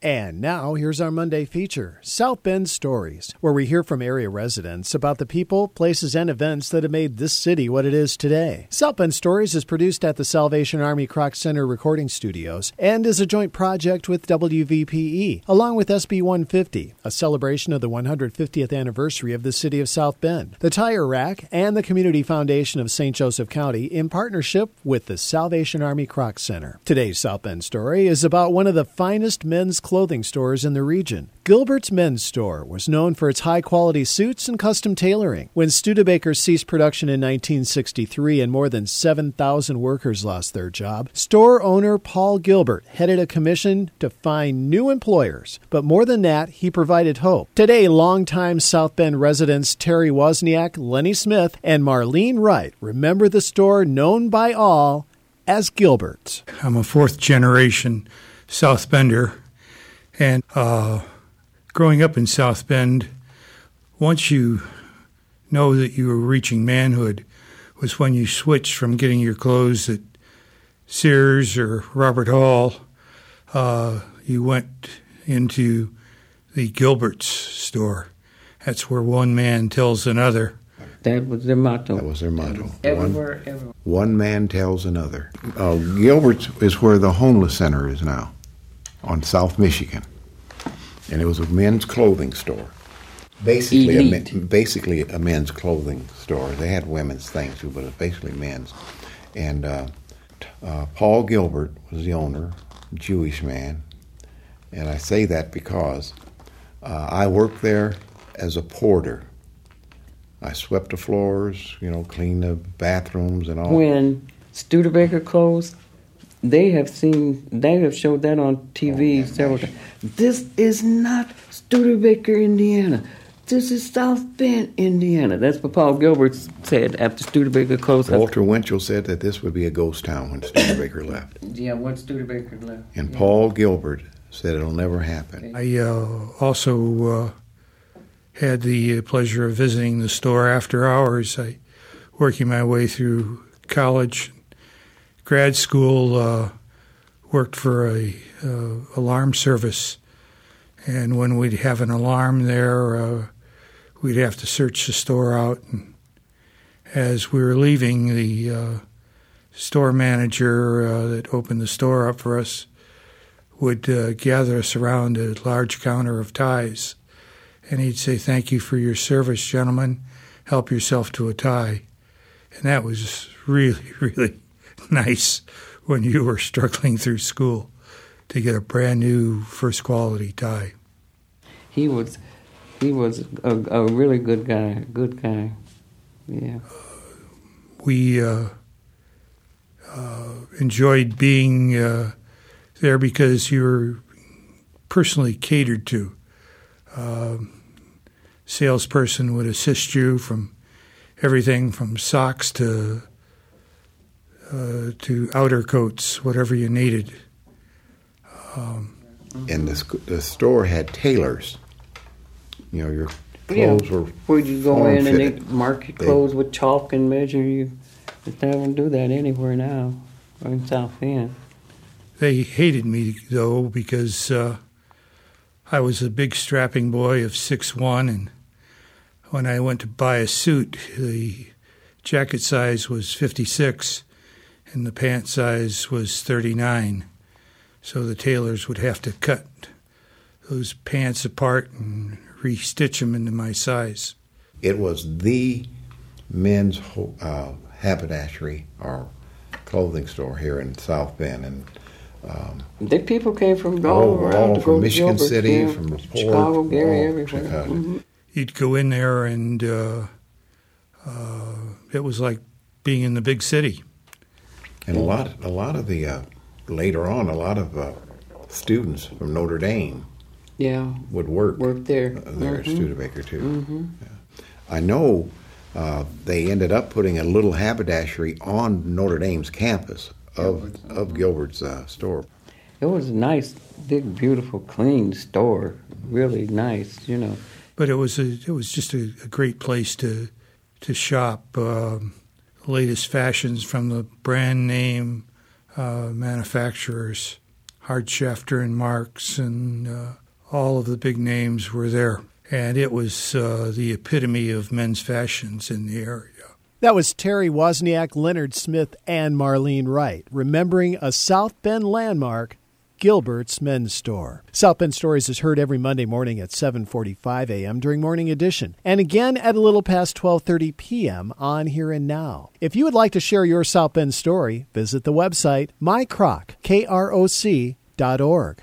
And now, here's our Monday feature South Bend Stories, where we hear from area residents about the people, places, and events that have made this city what it is today. South Bend Stories is produced at the Salvation Army Kroc Center Recording Studios and is a joint project with WVPE, along with SB 150, a celebration of the 150th anniversary of the city of South Bend, the Tire Rack, and the Community Foundation of St. Joseph County in partnership with the Salvation Army Kroc Center. Today's South Bend story is about one of the finest men's clothing stores in the region. Gilbert's Men's Store was known for its high quality suits and custom tailoring. When Studebaker ceased production in 1963 and more than 7,000 workers lost their job, store owner Paul Gilbert headed a commission to find new employers. But more than that, he provided hope. Today, longtime South Bend residents Terry Wozniak, Lenny Smith, and Marlene Wright remember the store known by all as Gilbert's. I'm a fourth generation South Bender and uh, growing up in South Bend, once you know that you were reaching manhood, was when you switched from getting your clothes at Sears or Robert Hall. Uh, you went into the Gilbert's store. That's where one man tells another. That was their motto. That was their motto. Everywhere, one, everywhere. One man tells another. Uh, Gilbert's is where the homeless center is now on South Michigan, and it was a men's clothing store. Basically, a, basically a men's clothing store. They had women's things too, but it was basically men's. And uh, uh, Paul Gilbert was the owner, Jewish man, and I say that because uh, I worked there as a porter. I swept the floors, you know, cleaned the bathrooms and all. When Studebaker closed, they have seen, they have showed that on TV oh, several times. This is not Studebaker, Indiana. This is South Bend, Indiana. That's what Paul Gilbert said after Studebaker closed. Walter Winchell said that this would be a ghost town when Studebaker left. Yeah, when Studebaker left. And yeah. Paul Gilbert said it'll never happen. I uh, also uh, had the pleasure of visiting the store after hours. I working my way through college grad school, uh, worked for a uh, alarm service, and when we'd have an alarm there, uh, we'd have to search the store out. And as we were leaving, the uh, store manager uh, that opened the store up for us would gather us around a large counter of ties, and he'd say, "Thank you for your service, gentlemen. Help yourself to a tie." And that was really, really nice when you were struggling through school to get a brand new first quality tie. He was he was a, a really good guy, good guy. Yeah. Uh, we uh, uh, enjoyed being uh, there because you were personally catered to. Um, salesperson would assist you from everything from socks to uh, to outer coats, whatever you needed. Um, and the, the store had tailors. You know, your clothes yeah. were. Where'd you go in and they mark your clothes they, with chalk and measure you? They don't do that anywhere now, or in South Bend. They hated me though because uh, I was a big strapping boy of six one, and when I went to buy a suit, the jacket size was fifty six and the pant size was 39. So the tailors would have to cut those pants apart and restitch them into my size. It was the men's uh, haberdashery or clothing store here in South Bend, and um, the people came from all, all around all from Michigan Gilbert, City, yeah, from Chicago, Gary, everywhere. Mm-hmm. You'd go in there, and uh, uh, it was like being in the big city. And a lot, a lot of the uh, later on, a lot of uh, students from Notre Dame, yeah, would work work there uh, there mm-hmm. at Studebaker too. Mm-hmm. Yeah. I know uh, they ended up putting a little haberdashery on Notre Dame's campus of of Gilbert's uh, store. It was a nice, big, beautiful, clean store. Really nice, you know. But it was a, it was just a, a great place to to shop. Um, latest fashions from the brand name uh, manufacturers Hart Schaffner and Marx and uh, all of the big names were there. And it was uh, the epitome of men's fashions in the area. That was Terry Wozniak, Leonard Smith, and Marlene Wright, remembering a South Bend landmark Gilbert's Men's Store. South Bend Stories is heard every Monday morning at 7:45 a.m. during Morning Edition, and again at a little past 12:30 p.m. on Here and Now. If you would like to share your South Bend story, visit the website mycroc, K-R-O-C, dot org.